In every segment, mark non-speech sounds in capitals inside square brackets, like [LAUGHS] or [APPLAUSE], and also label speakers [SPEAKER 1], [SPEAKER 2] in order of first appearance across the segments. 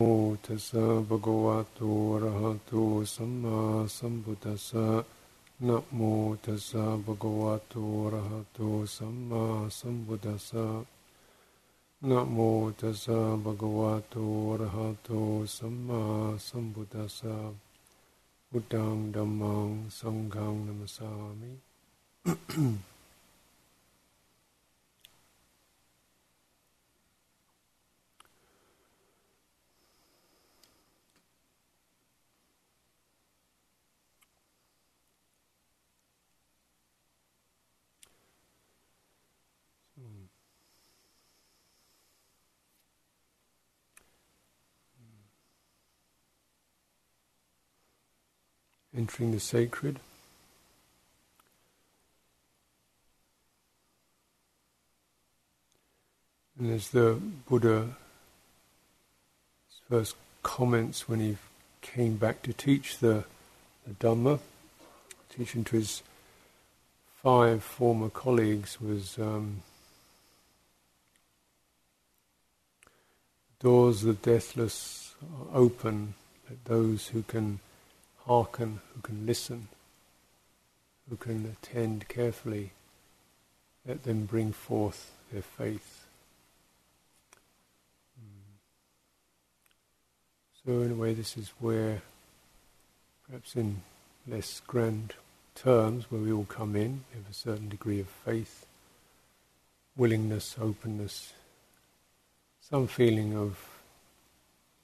[SPEAKER 1] โมตัสสะภะคะวะโตอะระหะโตสัมมาสัมพุทธัสสะนะโมตัสสะภะคะวะโตอะระหะโตสัมมาสัมพุทธัสสะนะโมตัสสะภะคะวะโตอะระหะโตสัมมาสัมพุทธัสสะพุทธังธัมมังสังฆังนัมสามิ entering the sacred. And as the Buddha first comments when he came back to teach the, the Dhamma, teaching to his five former colleagues was um, doors of the deathless are open, let those who can hearken, who can listen, who can attend carefully, let them bring forth their faith. Mm. So, in a way, this is where, perhaps in less grand terms, where we all come in, we have a certain degree of faith, willingness, openness, some feeling of,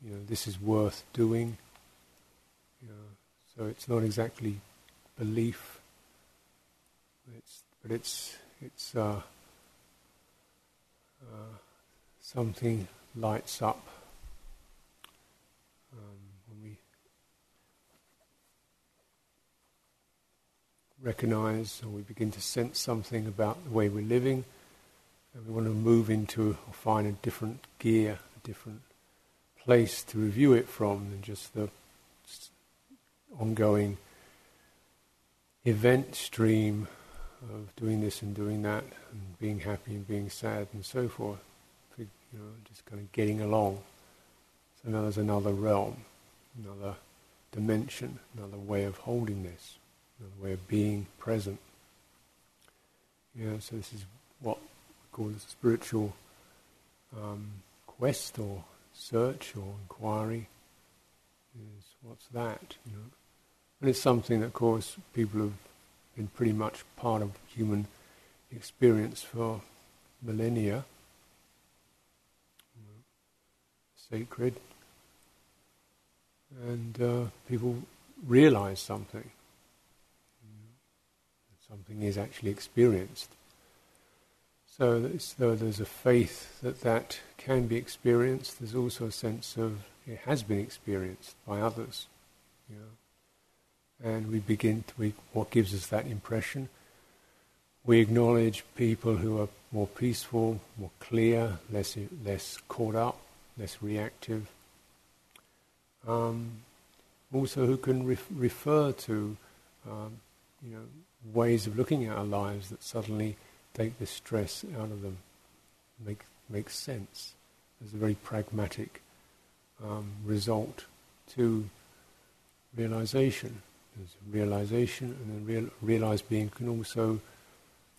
[SPEAKER 1] you know, this is worth doing. You know, so it's not exactly belief, it's, but it's it's uh, uh, something lights up um, when we recognize or we begin to sense something about the way we're living, and we want to move into or find a different gear, a different place to review it from than just the ongoing event stream of doing this and doing that, and being happy and being sad and so forth. You know, just kind of getting along. So now there's another realm, another dimension, another way of holding this, another way of being present. Yeah, so this is what we call a spiritual um, quest or search or inquiry. Is what's that? You know. And it's something that, of course, people have been pretty much part of human experience for millennia. Sacred. And uh, people realize something. Something is actually experienced. So though there's a faith that that can be experienced, there's also a sense of it has been experienced by others. You know and we begin to, we, what gives us that impression. We acknowledge people who are more peaceful, more clear, less less caught up, less reactive. Um, also, who can ref- refer to um, you know ways of looking at our lives that suddenly take the stress out of them, make make sense. There's a very pragmatic um, result to realization. There's realization, and then real, realized being can also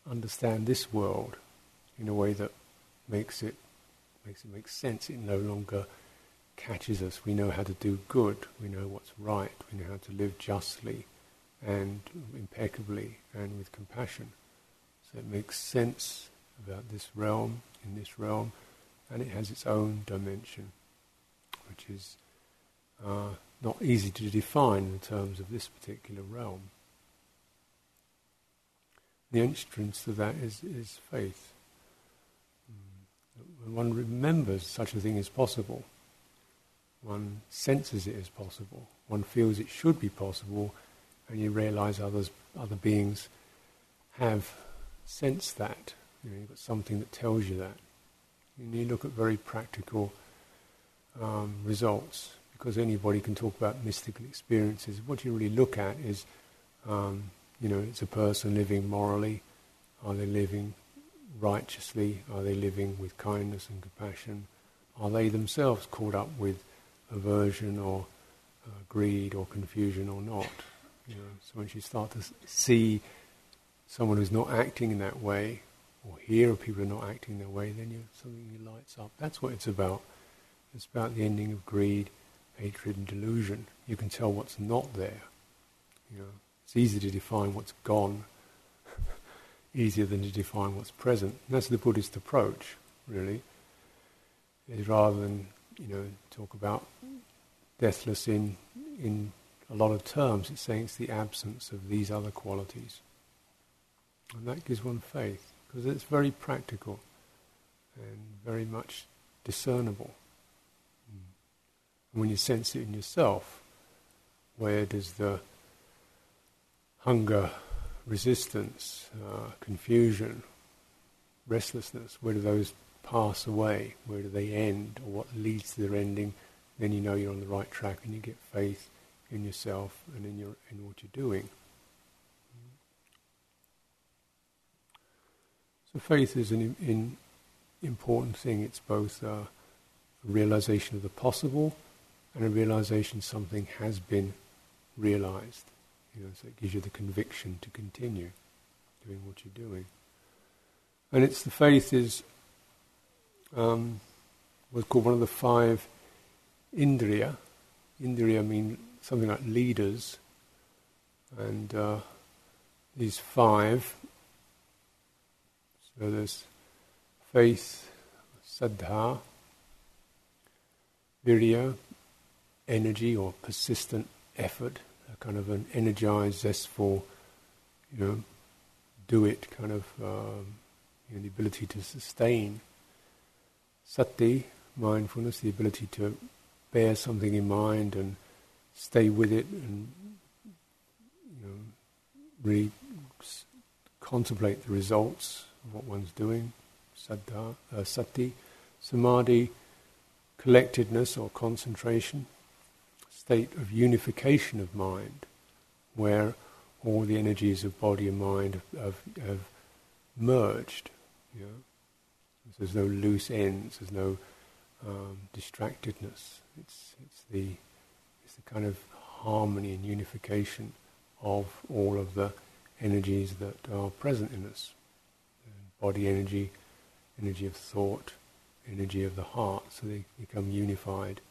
[SPEAKER 1] understand this world in a way that makes it makes it make sense. It no longer catches us. We know how to do good. We know what's right. We know how to live justly and impeccably and with compassion. So it makes sense about this realm, in this realm, and it has its own dimension, which is uh, not easy to define in terms of this particular realm. The entrance to that is, is faith. When one remembers such a thing is possible, one senses it is possible, one feels it should be possible, and you realize others, other beings have sensed that. You you've got something that tells you that. And you look at very practical um, results because anybody can talk about mystical experiences. What you really look at is, um, you know, it's a person living morally. Are they living righteously? Are they living with kindness and compassion? Are they themselves caught up with aversion or uh, greed or confusion or not. You know, so once you start to see someone who's not acting in that way, or hear of people who are not acting in that way, then you, something lights up. That's what it's about. It's about the ending of greed, hatred, and delusion. You can tell what's not there. You know, it's easy to define what's gone, [LAUGHS] easier than to define what's present. And that's the Buddhist approach, really. Is rather than you know talk about deathless in in a lot of terms, it's saying it's the absence of these other qualities, and that gives one faith because it's very practical and very much discernible. When you sense it in yourself, where does the hunger, resistance, uh, confusion, restlessness, where do those pass away? Where do they end? Or what leads to their ending? Then you know you're on the right track and you get faith in yourself and in, your, in what you're doing. So faith is an important thing. It's both a realization of the possible and a realization something has been realized. You know, so it gives you the conviction to continue doing what you're doing. And it's the faith is um, called one of the five indriya. Indriya mean something like leaders, and uh, these five. So there's faith, saddha, virya, energy or persistent effort, a kind of an energized, zestful, you know, do it kind of um, you know, the ability to sustain. Sati, mindfulness, the ability to bear something in mind and stay with it and you know, really contemplate the results of what one's doing. Saddha, uh, sati, samadhi, collectedness or concentration, state of unification of mind, where all the energies of body and mind have, have, merged. You know? There's no loose ends. There's no um, distractedness. It's it's the it's the kind of harmony and unification of all of the energies that are present in us. Body energy, energy of thought, energy of the heart. So they become unified,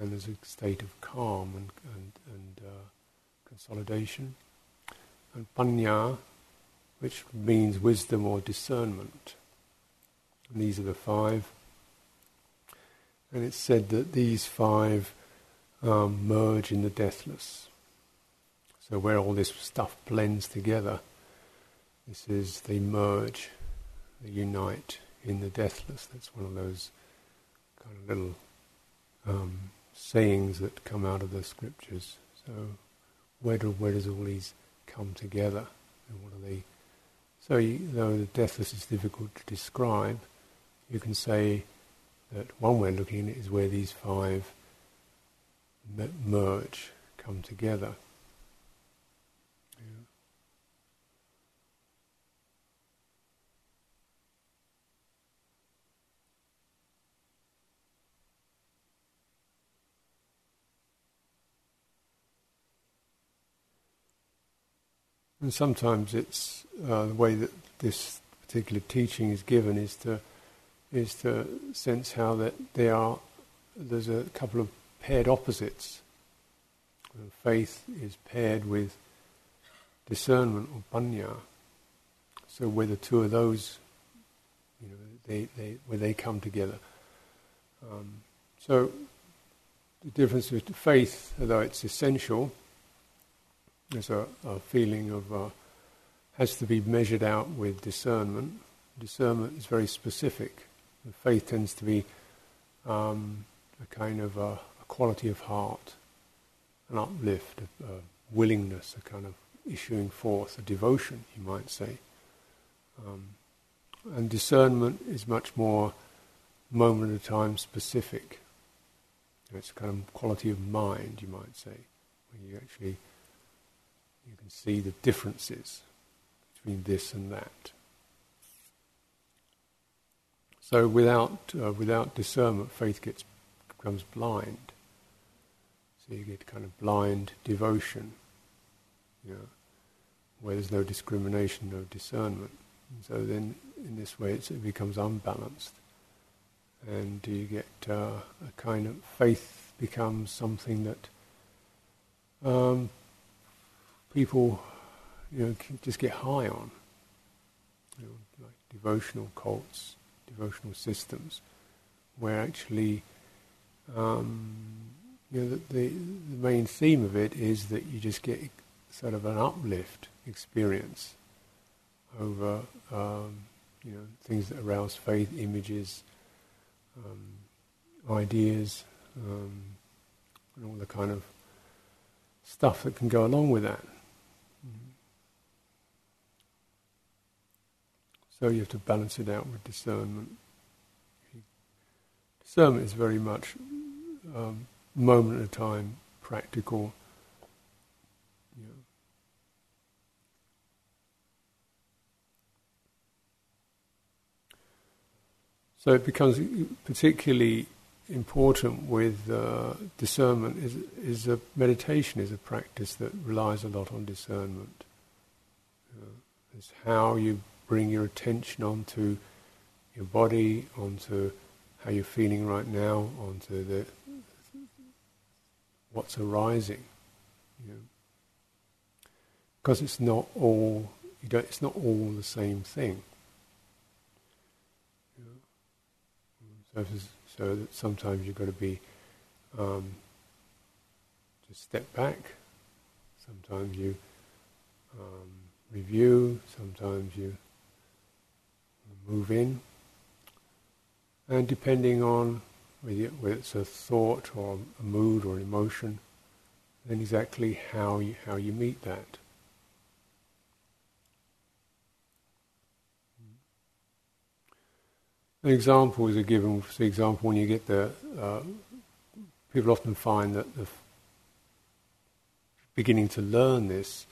[SPEAKER 1] and there's a state of calm and and, and uh, consolidation. And panya, which means wisdom or discernment. And these are the five. And it's said that these five um, merge in the deathless. So where all this stuff blends together, this is they merge, they unite in the deathless. That's one of those kind of little um, sayings that come out of the scriptures. So where do where does all these come together, and what are they? So you, though the deathless is difficult to describe, you can say that one way of looking at it is where these five merge, come together. And sometimes it's uh, the way that this particular teaching is given is to is to sense how that there are there's a couple of paired opposites. Faith is paired with discernment or panya. So where the two of those, you know, they, they where they come together. Um, so the difference with faith, although it's essential, there's a, a feeling of uh, has to be measured out with discernment. Discernment is very specific. Faith tends to be um, a kind of a, a, quality of heart, an uplift, a, a, willingness, a kind of issuing forth, a devotion, you might say. Um, and discernment is much more moment at a time specific. It's a kind of quality of mind, you might say, where you actually you can see the differences between this and that. So without uh, without discernment, faith gets becomes blind. So you get kind of blind devotion, you know, where there's no discrimination, no discernment. And so then, in this way, it becomes unbalanced, and you get uh, a kind of faith becomes something that um, people, you know, just get high on, you know, like devotional cults, devotional systems, where actually, um, you know, the, the, the main theme of it is that you just get sort of an uplift experience over, um, you know, things that arouse faith, images, um, ideas, um, and all the kind of stuff that can go along with that. So you have to balance it out with discernment. Discernment is very much um, moment at a time, practical. You know. So it becomes particularly important with uh, discernment is is a meditation is a practice that relies a lot on discernment. You know, it's how you bring your attention onto your body, onto how you're feeling right now, onto the what's arising. You know. Because it's not all you don't, it's not all the same thing. So so that sometimes you've got to be um, just step back. Sometimes you um, review. Sometimes you move in. And depending on whether it's a thought or a mood or an emotion, then exactly how you, how you meet that. An example is a given. For example, when you get the, uh, people often find that the beginning to learn this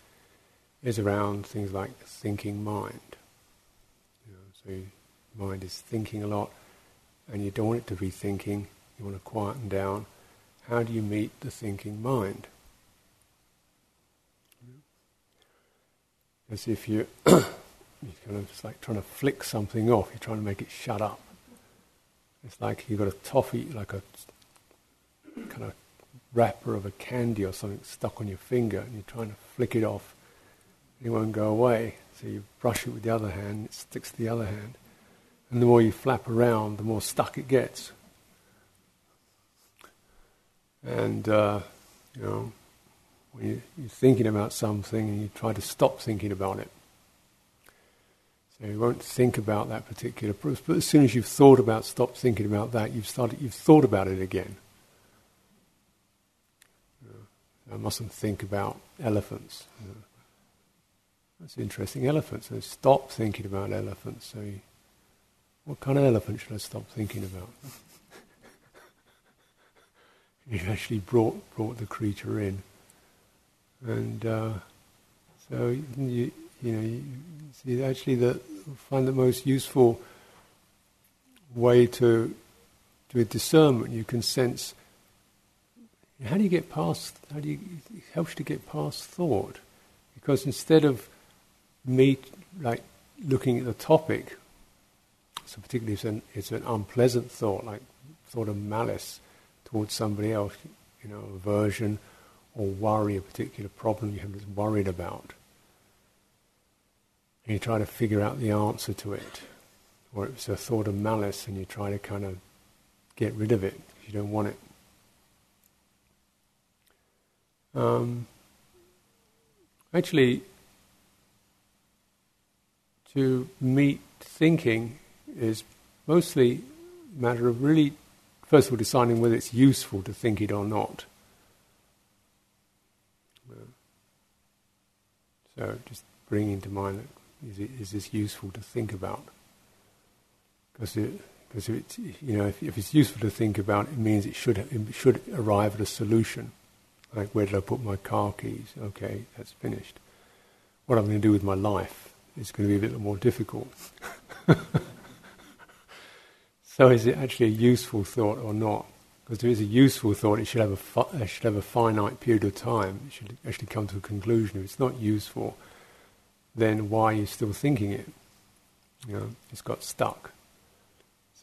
[SPEAKER 1] is around things like thinking mind. So your mind is thinking a lot, and you don't want it to be thinking. You want to quieten down. How do you meet the thinking mind? As if you [COUGHS] you're kind of, it's like trying to flick something off. You're trying to make it shut up. It's like you've got a toffee, like a kind of wrapper of a candy or something stuck on your finger, and you're trying to flick it off. It won't go away. So you brush it with the other hand, it sticks to the other hand. And the more you flap around, the more stuck it gets. And, uh, you know, when you, you're thinking about something and you try to stop thinking about it, so you won't think about that particular process. But as soon as you've thought about, stop thinking about that, you've started, you've thought about it again. You know, I mustn't think about elephants. You know. That's interesting, elephants. So stop thinking about elephants. So, you, what kind of elephant should I stop thinking about? [LAUGHS] You've actually brought brought the creature in, and uh, so you you know, you see, actually, the find the most useful way to do a discernment. You can sense how do you get past? How do you it helps you to get past thought? Because instead of me like looking at the topic, so particularly if it's an, it's an unpleasant thought, like thought of malice towards somebody else, you know, aversion or worry, a particular problem you have worried about and you try to figure out the answer to it. Or it's a thought of malice and you try to kind of get rid of it you don't want it. Um, actually, to meet thinking is mostly a matter of really, first of all, deciding whether it's useful to think it or not. So just bringing to mind that is, it, is this useful to think about? Because it, because it's, you know, if, if, it's useful to think about, it means it should it should arrive at a solution. Like where did I put my car keys? Okay, that's finished. What am I'm going to do with my life is going to be a little more difficult. [LAUGHS] so is it actually a useful thought or not? Because there is a useful thought, it should have a fi- it should have a finite period of time. It should actually come to a conclusion. If it's not useful, then why are you still thinking it? You know, it's got stuck.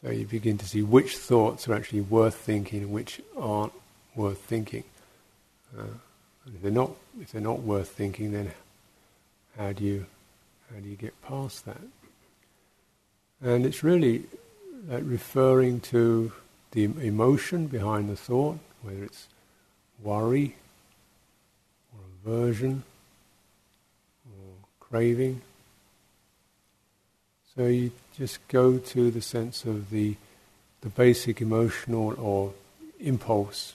[SPEAKER 1] So you begin to see which thoughts are actually worth thinking and which aren't worth thinking. Uh, if they're not, if they're not worth thinking, then how do you how do you get past that? And it's really like referring to the emotion behind the thought, whether it's worry or aversion or craving. So you just go to the sense of the the basic emotional or impulse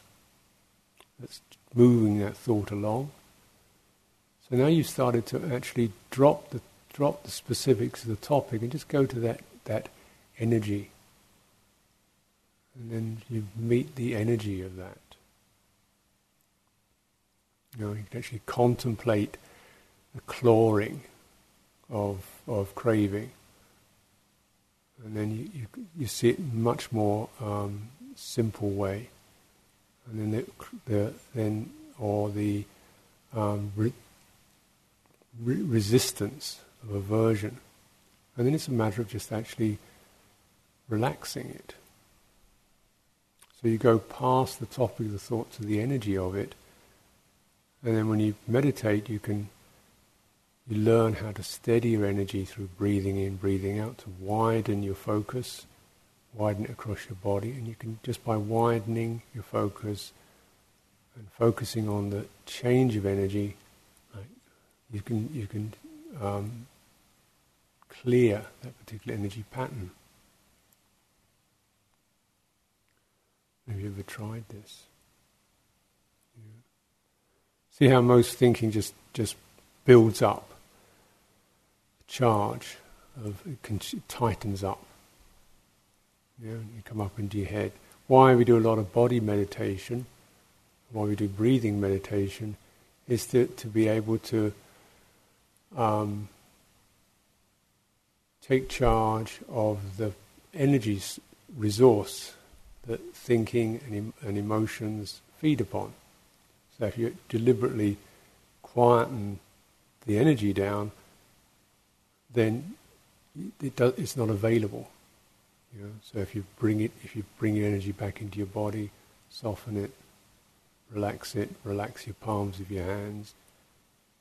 [SPEAKER 1] that's moving that thought along. So now you've started to actually drop the drop the specifics of the topic and just go to that, that energy. And then you meet the energy of that. You know, you can actually contemplate the clawing of of craving, and then you you, you see it in much more um, simple way, and then the, the then or the um, re- resistance of aversion. And then it's a matter of just actually relaxing it. So you go past the topic of the thought to the energy of it, and then when you meditate, you can you learn how to steady your energy through breathing in, breathing out, to widen your focus, widen it across your body, and you can just by widening your focus and focusing on the change of energy, you can you can um, clear that particular energy pattern. Have you ever tried this? Yeah. See how most thinking just, just builds up. The charge of it, can, it tightens up. Yeah, you come up into your head. Why we do a lot of body meditation, why we do breathing meditation, is to, to be able to um, take charge of the energy resource that thinking and, em- and emotions feed upon. So if you deliberately quieten the energy down, then it does, it's not available. You know? So if you bring it, if you bring your energy back into your body, soften it, relax it, relax your palms of your hands,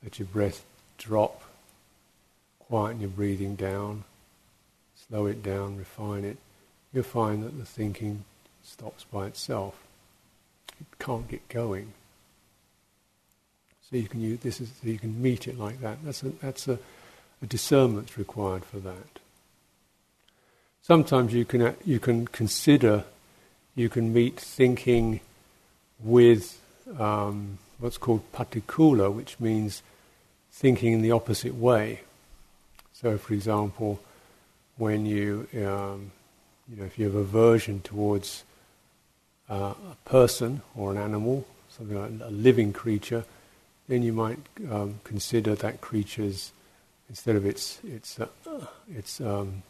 [SPEAKER 1] let your breath drop, quieten your breathing down, slow it down, refine it, you'll find that the thinking stops by itself. It can't get going. So you can use this is so you can meet it like that. That's a that's a, a discernment required for that. Sometimes you can you can consider you can meet thinking with um, what's called patikula, which means thinking in the opposite way. So, for example, when you, um, you know, if you have aversion towards uh, a person or an animal, something like a living creature, then you might um, consider that creature's instead of its its uh, its um,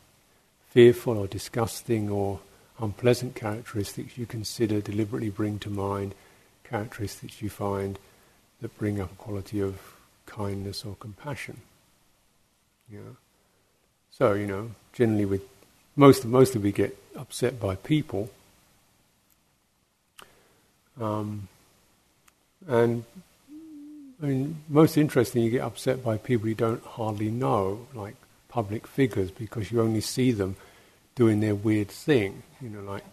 [SPEAKER 1] fearful or disgusting or unpleasant characteristics, you consider deliberately bring to mind characteristics you find that bring up a quality of kindness or compassion. Know? So, you know, generally with most mostly we get upset by people. Um, and I mean, most interesting, you get upset by people you don't hardly know, like public figures, because you only see them doing their weird thing. You know, like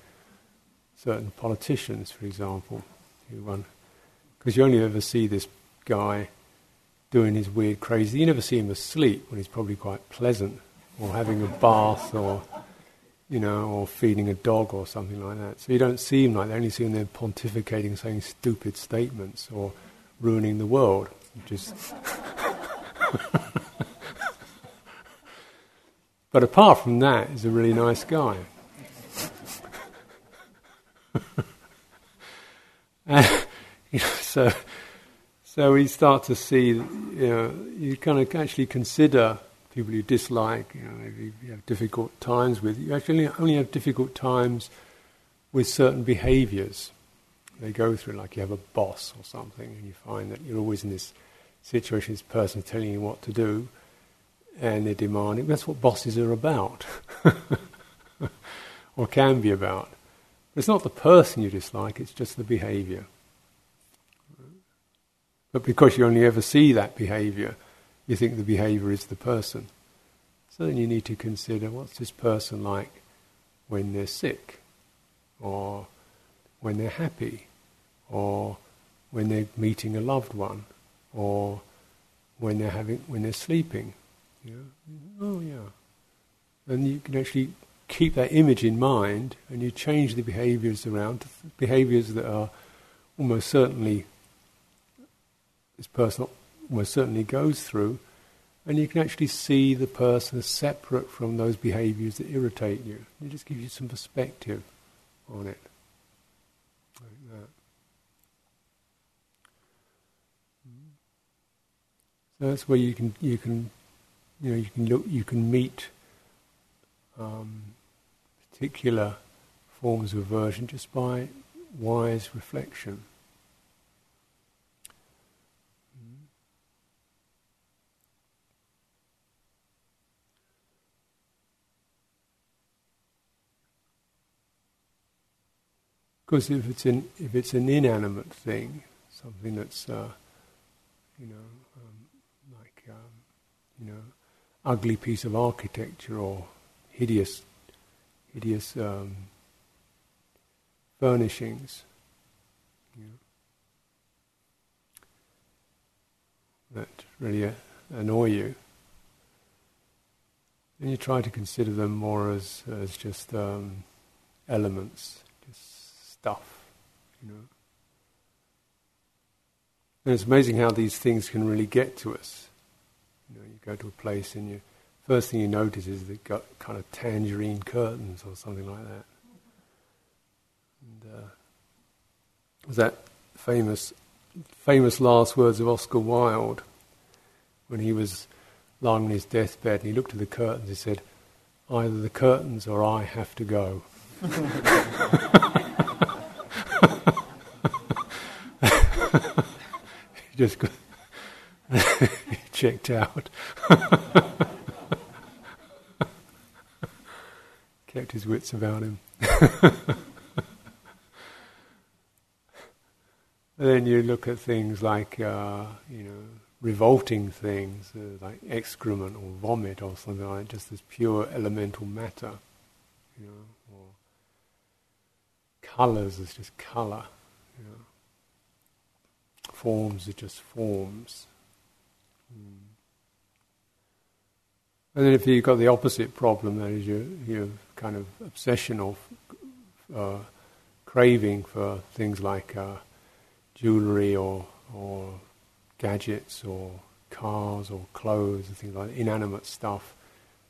[SPEAKER 1] certain politicians, for example, who run, because you only ever see this guy doing his weird, crazy. You never see him asleep when he's probably quite pleasant, or having a bath, or you know, or feeding a dog or something like that. So you don't see him like. You only see him there pontificating, saying stupid statements, or ruining the world. [LAUGHS] But apart from that, he's a really nice guy. [LAUGHS] and, you know, so so we start to see, you know, you kind of actually consider people you dislike, you know, you have difficult times with. You actually only have difficult times with certain behaviours. they go through. Like you have a boss or something, and you find that you're always in this situation. This person telling you what to do, and they're demanding. That's what bosses are about, [LAUGHS] or can be about. It's not the person you dislike; it's just the behaviour. But because you only ever see that behaviour, you think the behaviour is the person. So then you need to consider what's this person like when they're sick, or when they're happy, or when they're meeting a loved one, or when they're having when they're sleeping. Oh yeah. And you can actually keep that image in mind and you change the behaviors around to behaviors that are almost certainly this person almost certainly goes through, and you can actually see the person as separate from those behaviors that irritate you. It just gives you some perspective on it. Like that. So that's where you can you can you know you can look you can meet um, particular forms of aversion just by wise reflection. Because if it's an if it's an inanimate thing, something that's uh, you know um, like um, you know ugly piece of architecture or hideous hideous um, furnishings, you know, that really uh, annoy you, and you try to consider them more as as just um, elements stuff, you know. And it's amazing how these things can really get to us. You know, you go to a place and you first thing you notice is they've got kind of tangerine curtains or something like that. And uh, was that famous famous last words of Oscar Wilde when he was lying on his deathbed and he looked at the curtains. And he said, "Either the curtains or I have to go." [LAUGHS] he just got [LAUGHS] checked out. Kept his wits about him. [LAUGHS] then you look at things like, uh, you know, revolting things uh, like excrement or vomit or something like that, just as pure elemental matter, you know, or colours as just colour, you know forms are just forms. Mm. And then if you've got the opposite problem, that is your, your kind of obsession or uh, craving for things like uh, jewellery or, or gadgets or cars or clothes and things like that, inanimate stuff,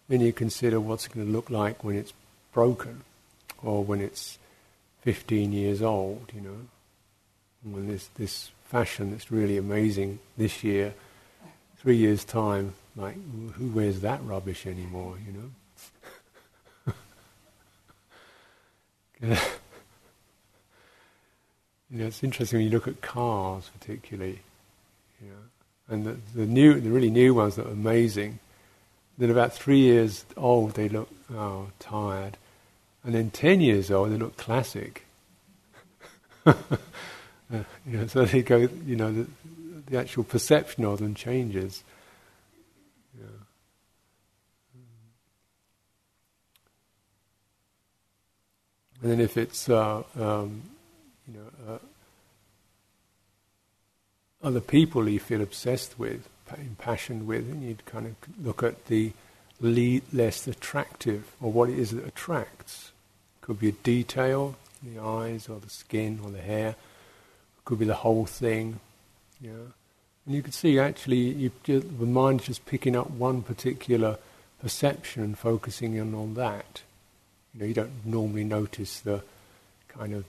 [SPEAKER 1] then you consider what's it going to look like when it's broken or when it's 15 years old, you know, when this, this fashion that's really amazing this year, three years' time, like, who wears that rubbish anymore, you know? [LAUGHS] you know, it's interesting when you look at cars, particularly, you know, and the, the new, the really new ones that are amazing. Then about three years old, they look oh tired, and then ten years old, they look classic. [LAUGHS] Uh, you know, so they go, you know, the, the, actual perception of them changes. Yeah. And then if it's, uh, um, you know, uh, other people you feel obsessed with, impassioned with, and you'd kind of look at the less attractive, or what it is that attracts. Could be a detail, the eyes, or the skin, or the hair could be the whole thing. Yeah. And you can see actually you, the mind just picking up one particular perception and focusing in on that. You know, you don't normally notice the kind of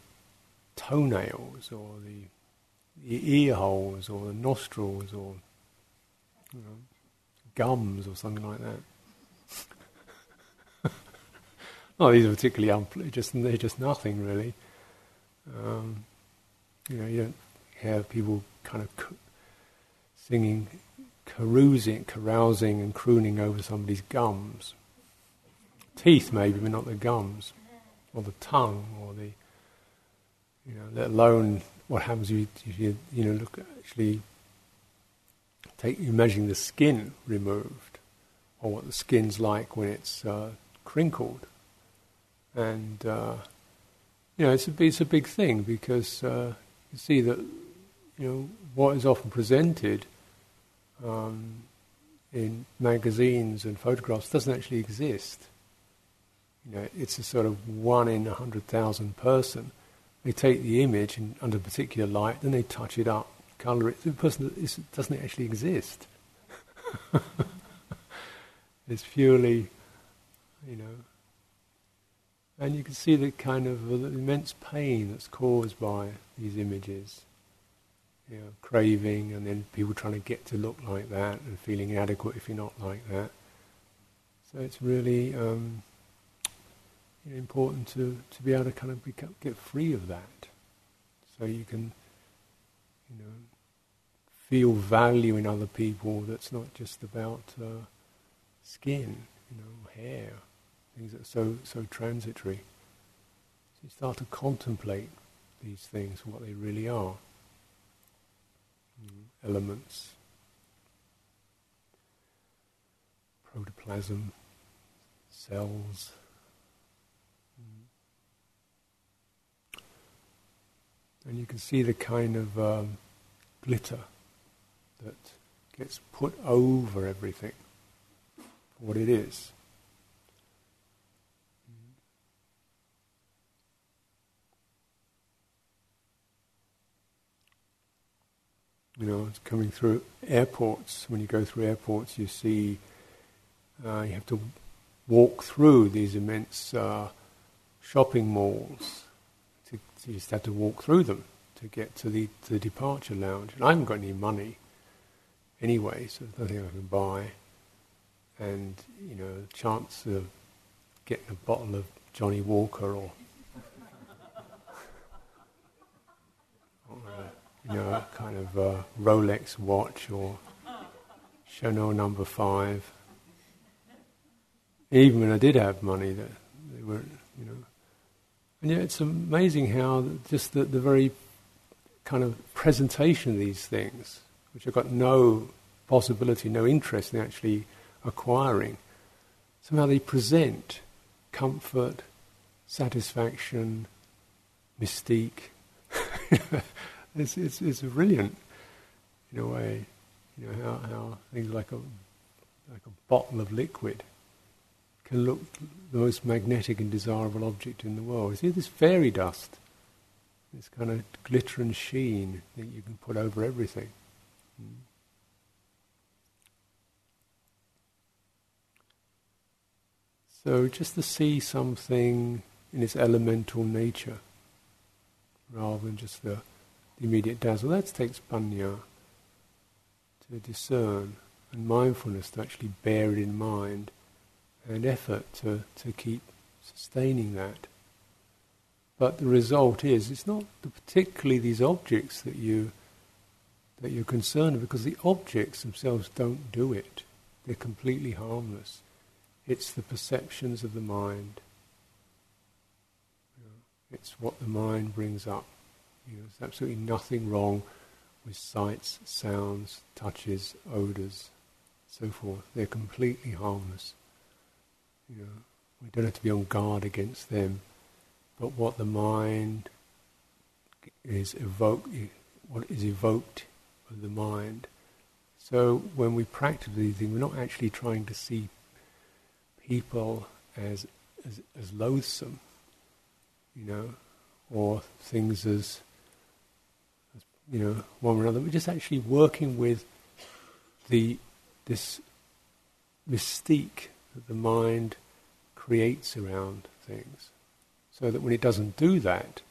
[SPEAKER 1] toenails or the, the ear holes or the nostrils or you know, gums or something like that. [LAUGHS] oh, these are particularly unpleasant. Just they're just nothing really. Um, You know, you don't have people kind of singing, carousing, carousing and crooning over somebody's gums. Teeth maybe, but not the gums, or the tongue, or the, you know, let alone what happens if you, if you, you know, look actually take imagine the skin removed, or what the skin's like when it's uh, crinkled, and uh, you know it's a it's a big thing because uh, see that you know what is often presented um, in magazines and photographs doesn't actually exist. You know, it's a sort of one in a hundred thousand person. They take the image and under particular light, then they touch it up, colour it. The person doesn't actually exist. [LAUGHS] it's purely, you know, and you can see the kind of immense pain that's caused by these images you know, craving, and then people trying to get to look like that and feeling inadequate if you're not like that. So it's really um, you know, important to, to be able to kind of become, get free of that, so you can, you know, feel value in other people. That's not just about uh, skin, you know, hair, things that are so so transitory. So you start to contemplate these things, what they really are elements, protoplasm, cells. And you can see the kind of um, glitter that gets put over everything what it is. You know, it's coming through airports. When you go through airports, you see uh, you have to walk through these immense uh, shopping malls. To, you just have to walk through them to get to the, to the departure lounge. And I haven't got any money anyway, so there's nothing I can buy. And, you know, the chance of getting a bottle of Johnnie Walker or [LAUGHS] you know, a kind of a Rolex watch or Chanel number five. Even when I did have money, that they weren't, you know. And yet it's amazing how just the, the very kind of presentation of these things, which I've got no possibility, no interest in actually acquiring, somehow they present comfort, satisfaction, mystique. [LAUGHS] It's, it's, it's brilliant in a way, you know, how, how things like a, like a bottle of liquid can look the most magnetic and desirable object in the world. You see this fairy dust, this kind of glitter and sheen that you can put over everything. So just to see something in its elemental nature, rather than just the the immediate dazzle. That takes panya to discern and mindfulness to actually bear it in mind and effort to, to keep sustaining that. But the result is it's not the, particularly these objects that you that you're concerned because the objects themselves don't do it. They're completely harmless. It's the perceptions of the mind. It's what the mind brings up. You know, there's absolutely nothing wrong with sights, sounds, touches, odours, so forth. They're completely harmless. You know, we don't have to be on guard against them. But what the mind is evoked, what is evoked of the mind. So when we practice these things, we're not actually trying to see people as as, as loathsome, you know, or things as you know, one or another. We're just actually working with the this mystique that the mind creates around things, so that when it doesn't do that,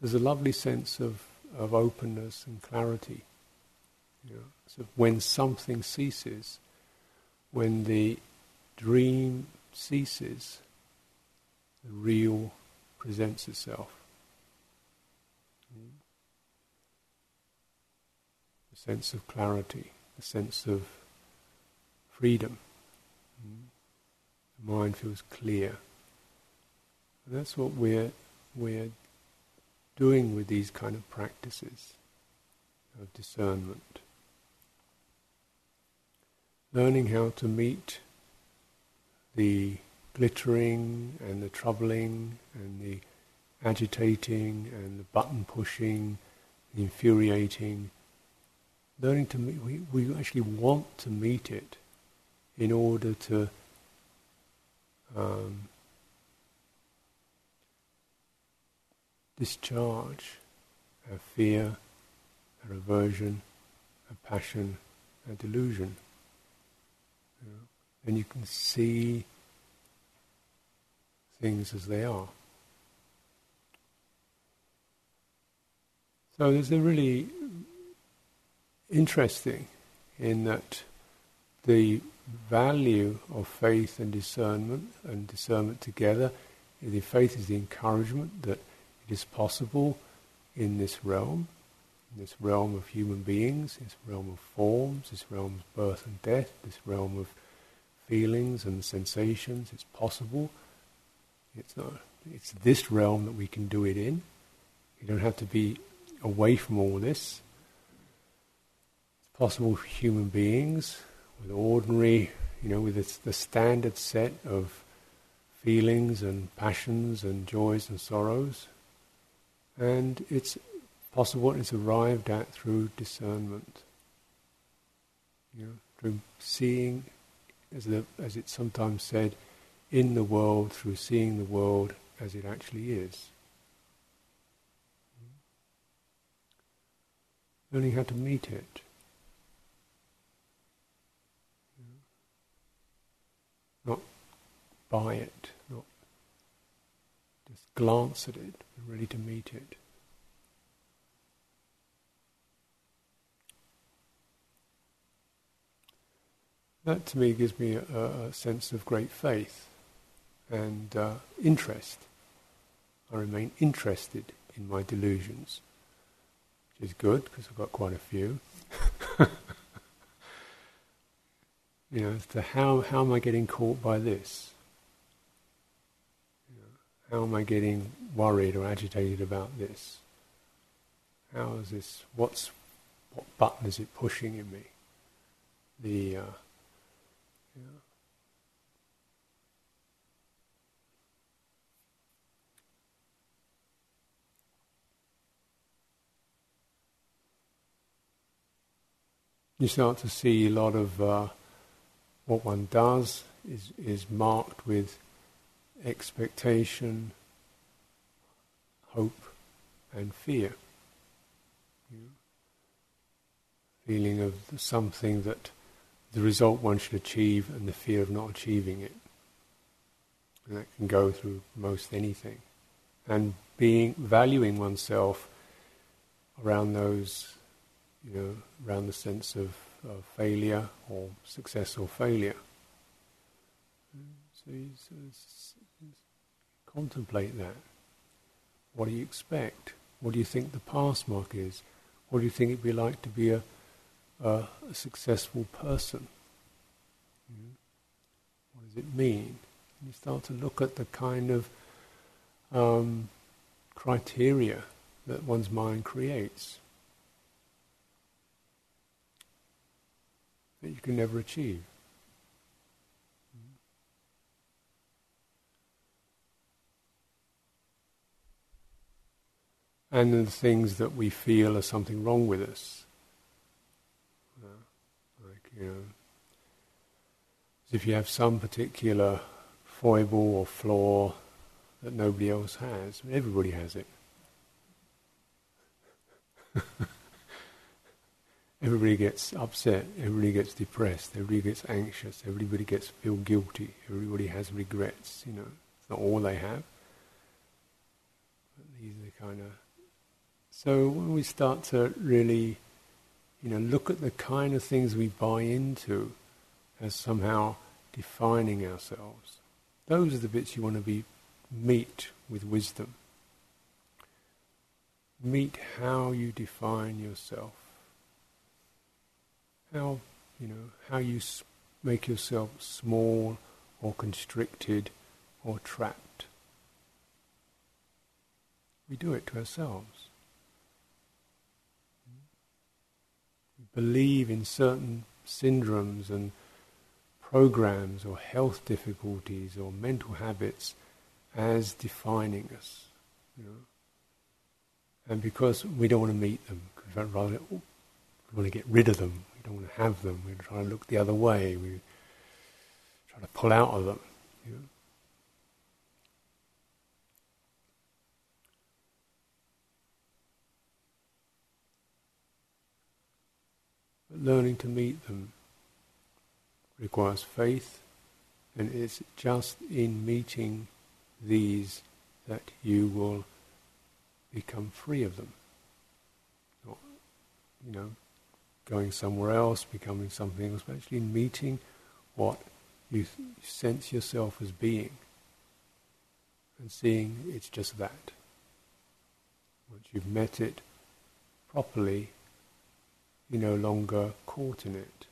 [SPEAKER 1] there's a lovely sense of, of openness and clarity. You know? So when something ceases, when the dream ceases, the real presents itself. Mm. the sense of clarity, a sense of freedom. The mind feels clear. And that's what we're, we're doing with these kind of practices of discernment. Learning how to meet the glittering and the troubling and the agitating and the button pushing, the infuriating. Learning to meet, we, we actually want to meet it in order to um, discharge our fear, our aversion, our passion, our delusion. And you can see things as they are. So there's a really interesting in that the value of faith and discernment and discernment together, is the faith is the encouragement that it is possible in this realm, in this realm of human beings, this realm of forms, this realm of birth and death, this realm of feelings and sensations. It's possible. It's not. It's this realm that we can do it in. You don't have to be away from all this. Possible for human beings with ordinary, you know, with the standard set of feelings and passions and joys and sorrows. And it's possible, it's arrived at through discernment. You know, through seeing, as, the, as it's sometimes said, in the world, through seeing the world as it actually is. Learning how to meet it. Not buy it, not just glance at it, but ready to meet it. That to me gives me a, a sense of great faith and uh, interest. I remain interested in my delusions, which is good because I've got quite a few. [LAUGHS] you know, how, how am I getting caught by this? You know, how am I getting worried or agitated about this? How is this? What's what button is it pushing in me? The uh, you start to see a lot of uh, what one does is, is marked with expectation, hope, and fear. Feeling of something that the result one should achieve and the fear of not achieving it. And that can go through most anything. And being valuing oneself around those, you know, around the sense of, of failure or success or failure. So you contemplate that. What do you expect? What do you think the pass mark is? What do you think it'd be like to be a a, a successful person. What does it mean? And you start to look at the kind of um, criteria that one's mind creates that you can never achieve. And the things that we feel are something wrong with us. Uh, like, you know, if you have some particular foible or flaw that nobody else has. Everybody has it. [LAUGHS] everybody gets upset, everybody gets depressed, everybody gets anxious, everybody gets feel guilty, everybody has regrets, you know. It's not all they have. But these are the kind of so when we start to really you know, look at the kind of things we buy into as somehow defining ourselves. Those are the bits you want to be meet with wisdom. Meet how you define yourself. How you know how you make yourself small or constricted or trapped. We do it to ourselves. We believe in certain syndromes and programs or health difficulties or mental habits as defining us. You know? And because we don't want to meet them, rather we want to get rid of them, we don't want to have them, we try to look the other way, we try to pull out of them. You know? But learning to meet them requires faith, and it's just in meeting these that you will become free of them. You know, going somewhere else, becoming something else, but actually meeting what you sense yourself as being and seeing it's just that. Once you've met it properly, you're no longer caught in it.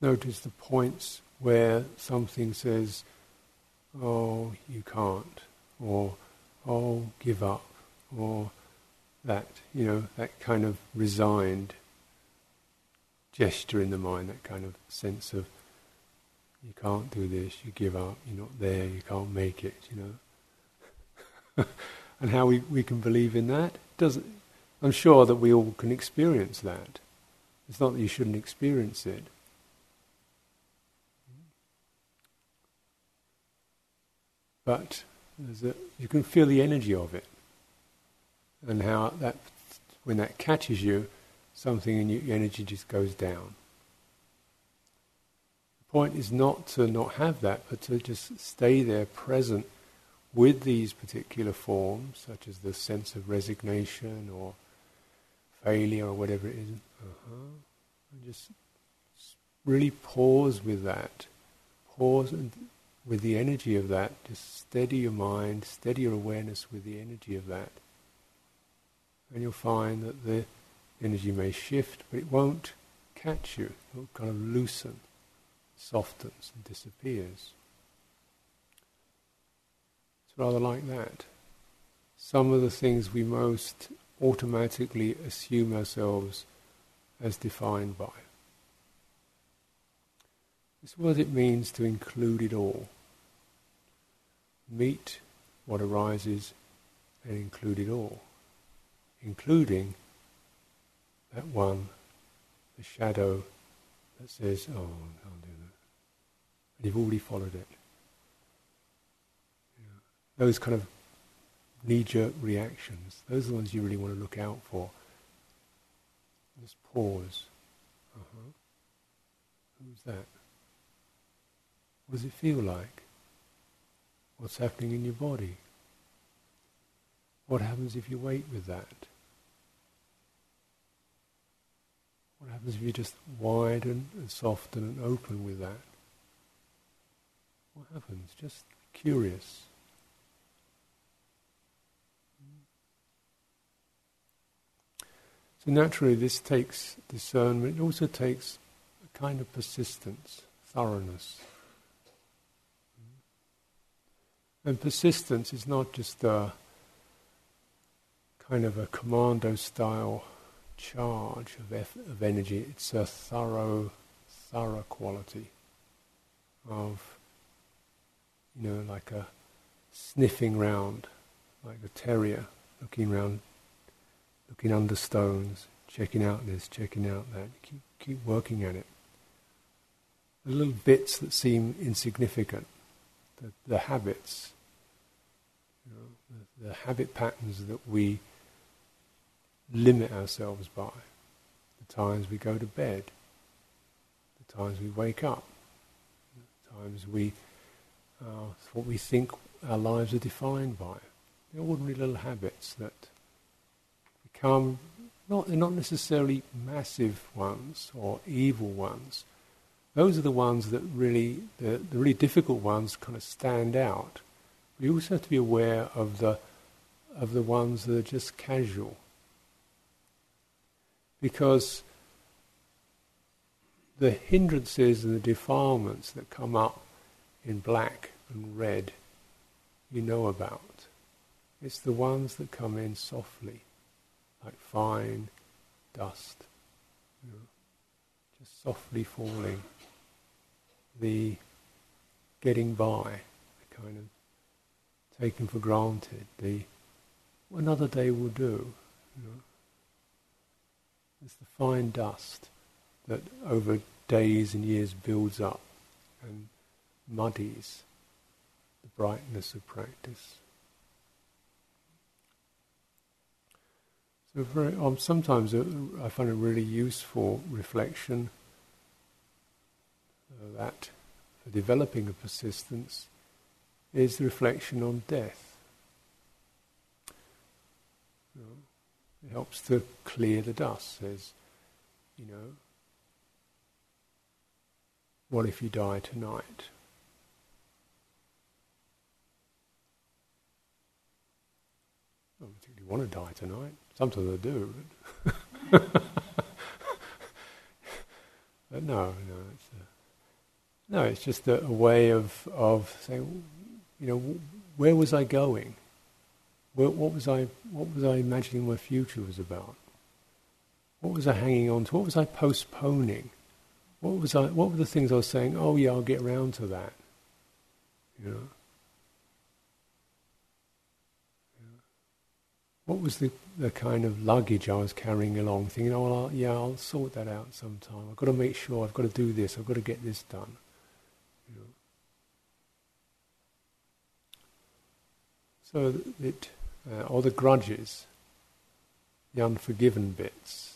[SPEAKER 1] Notice the points where something says, oh, you can't, or oh, give up, or that, you know, that kind of resigned gesture in the mind, that kind of sense of you can't do this, you give up, you're not there, you can't make it, you know. [LAUGHS] and how we, we can believe in that doesn't I'm sure that we all can experience that. It's not that you shouldn't experience it. But a, you can feel the energy of it, and how that when that catches you, something in your energy just goes down. The point is not to not have that, but to just stay there, present with these particular forms, such as the sense of resignation or failure or whatever it is. Uh-huh. And just really pause with that. Pause and with the energy of that, just steady your mind, steady your awareness with the energy of that. And you'll find that the energy may shift, but it won't catch you. It will kind of loosen, softens, and disappears. It's rather like that. Some of the things we most automatically assume ourselves as defined by. This is what it means to include it all meet what arises and include it all, including that one, the shadow that says, oh, I can't do that. And you've already followed it. You know, those kind of knee-jerk reactions, those are the ones you really want to look out for. Just pause. Uh-huh. Who's that? What does it feel like? What's happening in your body. What happens if you wait with that? What happens if you just widen and soften and open with that? What happens? Just curious. So naturally this takes discernment, it also takes a kind of persistence, thoroughness. And persistence is not just a kind of a commando style charge of, of energy, it's a thorough, thorough quality of, you know, like a sniffing round, like a terrier looking round, looking under stones, checking out this, checking out that. Keep, keep working at it. The little bits that seem insignificant, the, the habits, the, habit patterns that we limit ourselves by, the times we go to bed, the times we wake up, the times we, uh, what we think our lives are defined by. The ordinary little habits that become not, they're not necessarily massive ones or evil ones. Those are the ones that really, the, the really difficult ones kind of stand out. We also have to be aware of the, of the ones that are just casual. Because the hindrances and the defilements that come up in black and red, you know about. It's the ones that come in softly like fine dust, you know, just softly falling. The getting by, the kind of taken for granted, the another day will do. You know. It's the fine dust that over days and years builds up and muddies the brightness of practice. So very, um, sometimes I find a really useful reflection uh, that for developing a persistence is the reflection on death. Know, it helps to clear the dust. Says, you know, what if you die tonight? I don't particularly want to die tonight. Sometimes I do. But, but [LAUGHS] no, no, it's a, no, it's just a, a, way of of saying, you know, where was I going? Where, what was I what was I imagining my future was about? What was I hanging on to? What was I postponing? What was I? What were the things I was saying? Oh yeah, I'll get around to that. You know. what was the, the kind of luggage I was carrying along, thinking, oh, well, I'll, yeah, I'll sort that out sometime. I've got to make sure, I've got to do this, I've got to get this done. You know. So it, uh, or the grudges, the unforgiven bits.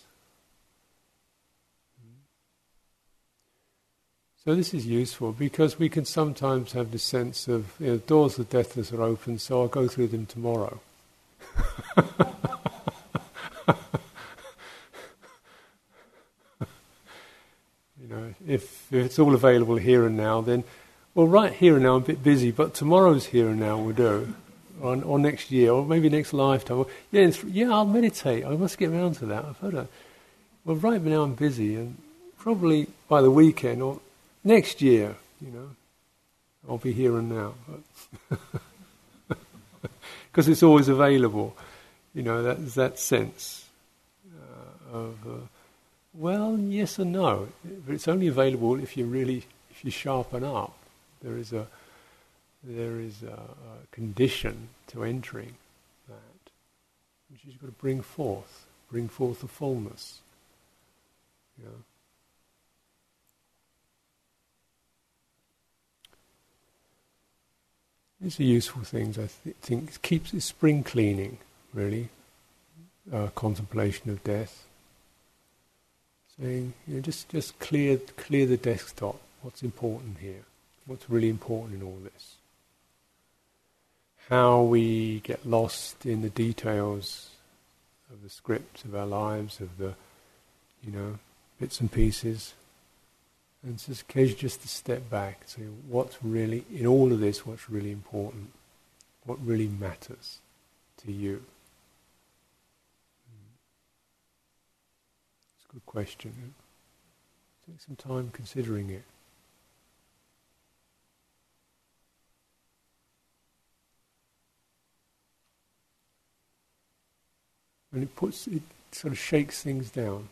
[SPEAKER 1] So this is useful because we can sometimes have the sense of you know, doors of deathless are open, so I'll go through them tomorrow. [LAUGHS] you know, if, if it's all available here and now, then, well, right here and now I'm a bit busy, but tomorrow's here and now will do. Or, or next year, or maybe next lifetime. Yeah, yeah, I'll meditate. I must get around to that. I've heard that. Well, right now I'm busy, and probably by the weekend or next year, you know, I'll be here and now. because [LAUGHS] it's always available. You know, that, that sense uh, of, uh, well, yes and no. But it's only available if you really, if you sharpen up. There is a, there is a, a condition to entering that, which is you've got to bring forth, bring forth the fullness. These are useful things, I th- think. It keeps it spring cleaning, really. Uh, contemplation of death. Saying, you know, just, just clear, clear the desktop. What's important here? What's really important in all this? How we get lost in the details of the scripts of our lives, of the, you know, bits and pieces and it's just occasion just to step back say, what's really, in all of this, what's really important? What really matters to you? It's a good question. Take some time considering it. And it puts, it sort of shakes things down.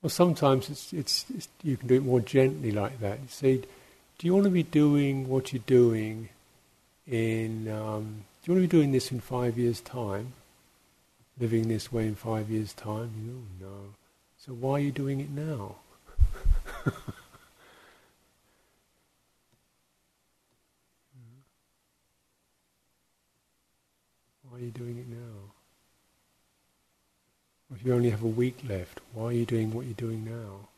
[SPEAKER 1] Well, sometimes it's, it's, it's, you can do it more gently like that. You say, do you want to be doing what you're doing in, um, do you want to be doing this in five years' time? Living this way in five years' time? You know, no. So why are you doing it now? [LAUGHS] why are you doing it now? If you only have a week left, why are you doing what you're doing now?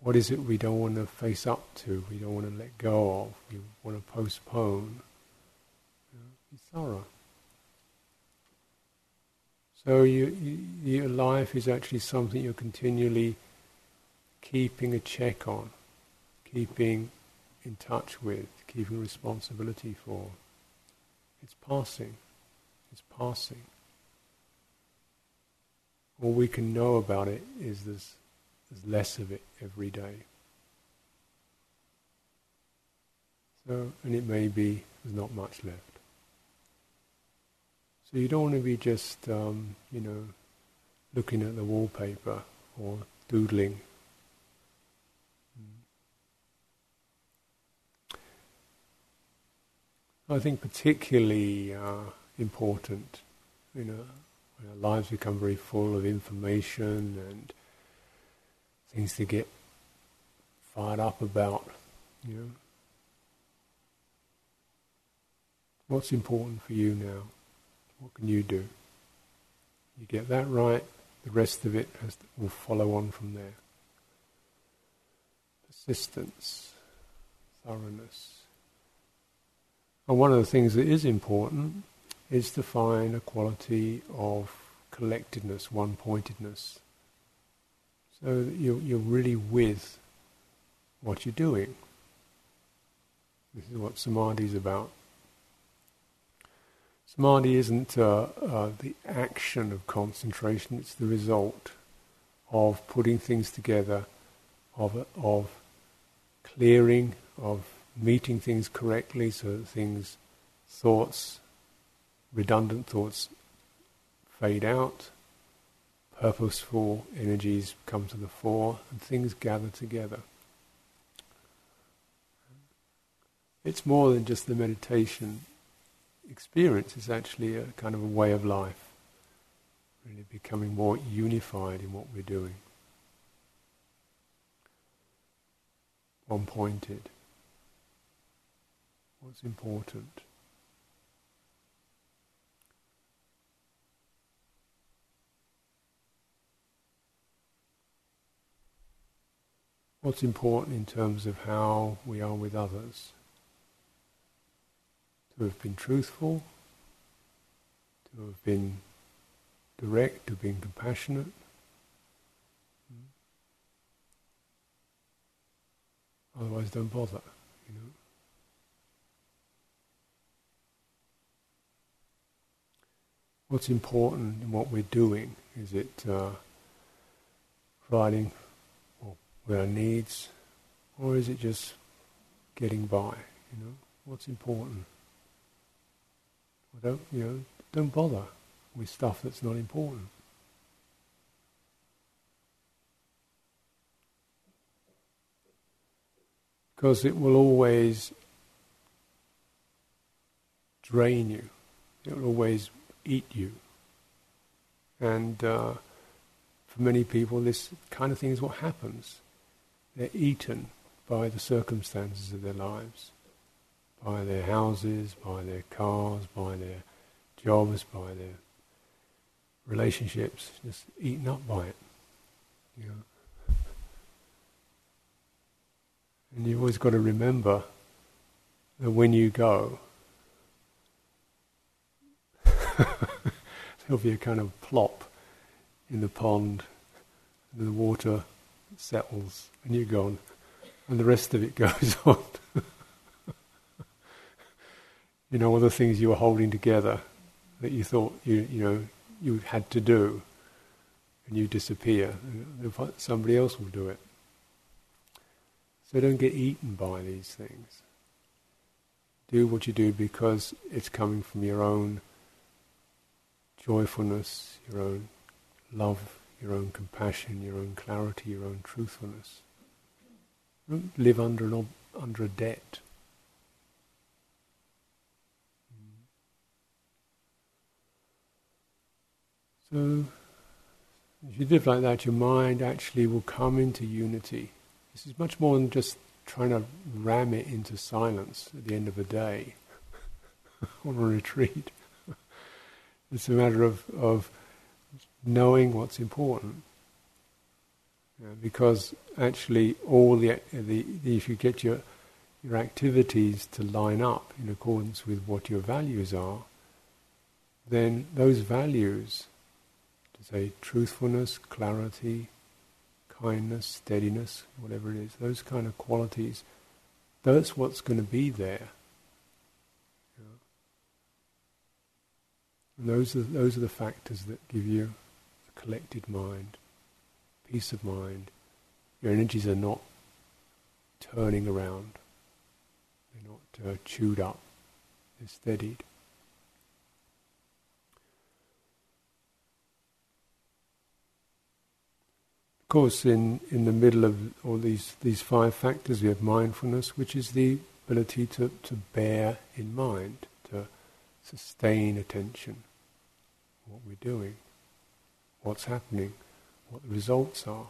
[SPEAKER 1] What is it we don't want to face up to? We don't want to let go of. We want to postpone. Be. So you, you, your life is actually something you're continually keeping a check on, keeping in touch with, keeping responsibility for. It's passing. It's passing. All we can know about it is there's, there's less of it every day. So, and it may be there's not much left. So you don't want to be just, um, you know, looking at the wallpaper or doodling. I think particularly uh, important, you know, our lives become very full of information and things to get fired up about, you know. What's important for you now? What can you do? You get that right, the rest of it has, will follow on from there. Persistence, thoroughness. And one of the things that is important is to find a quality of collectedness, one pointedness. So that you're, you're really with what you're doing. This is what samadhi is about. Samadhi isn't uh, uh, the action of concentration, it's the result of putting things together, of, of clearing, of meeting things correctly so that things, thoughts, redundant thoughts fade out, purposeful energies come to the fore, and things gather together. It's more than just the meditation experience, it's actually a kind of a way of life, really becoming more unified in what we're doing. One pointed. What's important? What's important in terms of how we are with others? To have been truthful, to have been direct, to have been compassionate. Otherwise, don't bother, you know. What's important in what we're doing? Is it uh, providing with our needs, or is it just getting by? You know, what's important? Well, don't you know? Don't bother with stuff that's not important. Because it will always drain you. It will always eat you. And uh, for many people, this kind of thing is what happens. They're eaten by the circumstances of their lives, by their houses, by their cars, by their jobs, by their relationships, just eaten up by it. You know. And you've always got to remember that when you go, [LAUGHS] there'll be a kind of plop in the pond, and the water settles, and you're gone, and the rest of it [LAUGHS] goes on. you know, all the things you were holding together that you thought you you know you had to do, and you disappear. Somebody else will do it. So don't get eaten by these things. Do what you do because it's coming from your own joyfulness, your own love your own compassion, your own clarity, your own truthfulness. Don't live under an ob- under a debt. So, if you live like that, your mind actually will come into unity. This is much more than just trying to ram it into silence at the end of a day [LAUGHS] on a retreat. [LAUGHS] it's a matter of, of knowing what's important. Because actually, all the, the, the if you get your your activities to line up in accordance with what your values are, then those values, to say truthfulness, clarity, kindness, steadiness, whatever it is, those kind of qualities, that's what's going to be there. And those are, those are the factors that give you collected mind, peace of mind. Your energies are not turning around. They're not uh, chewed up. They're steadied. Of course, in, in the middle of all these, these five factors, we have mindfulness, which is the ability to, to bear in mind, to sustain attention, what we're doing, what's happening, what the results are.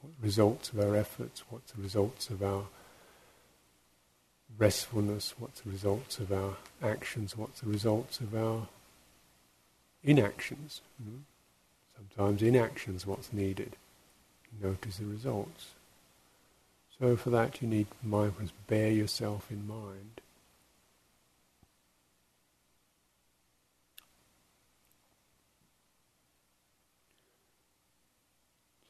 [SPEAKER 1] What the results of our efforts, what's the results of our restfulness, what's the results of our actions, what's the results of our inactions. Hmm? Sometimes inactions what's needed. Notice the results. So for that you need mindfulness, bear yourself in mind.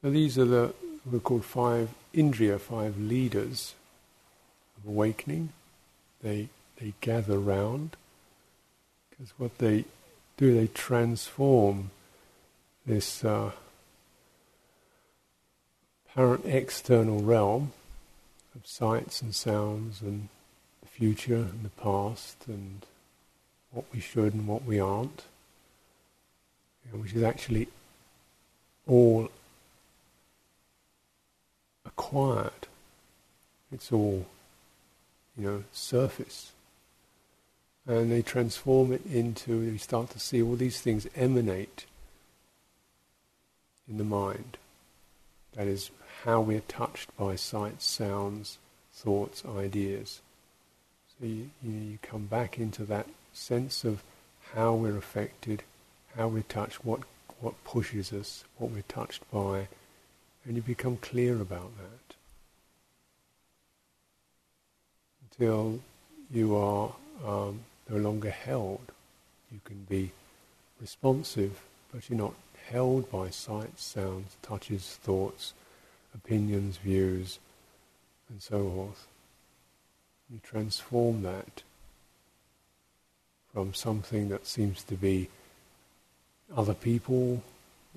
[SPEAKER 1] So these are the we're called five indriya, five leaders of awakening. They they gather round because what they do, they transform this uh, apparent external realm of sights and sounds and the future and the past and what we should and what we aren't, which is actually all acquired. It's all, you know, surface. And they transform it into, you start to see all these things emanate in the mind. That is how we're touched by sights, sounds, thoughts, ideas. So you, you, you come back into that sense of how we're affected, how we're touched, what, what pushes us, what we're touched by, and you become clear about that. Until you are um, no longer held. You can be responsive, but you're not held by sights, sounds, touches, thoughts, opinions, views, and so forth. You transform that from something that seems to be other people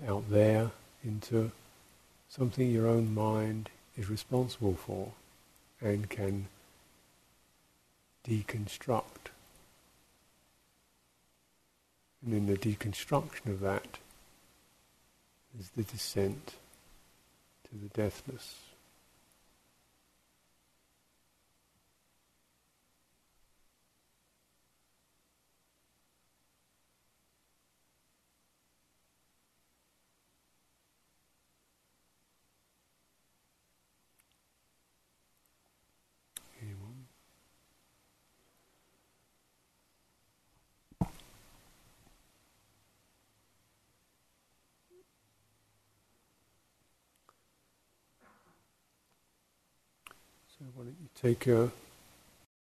[SPEAKER 1] out there into something your own mind is responsible for and can deconstruct. And in the deconstruction of that is the descent to the deathless. Take a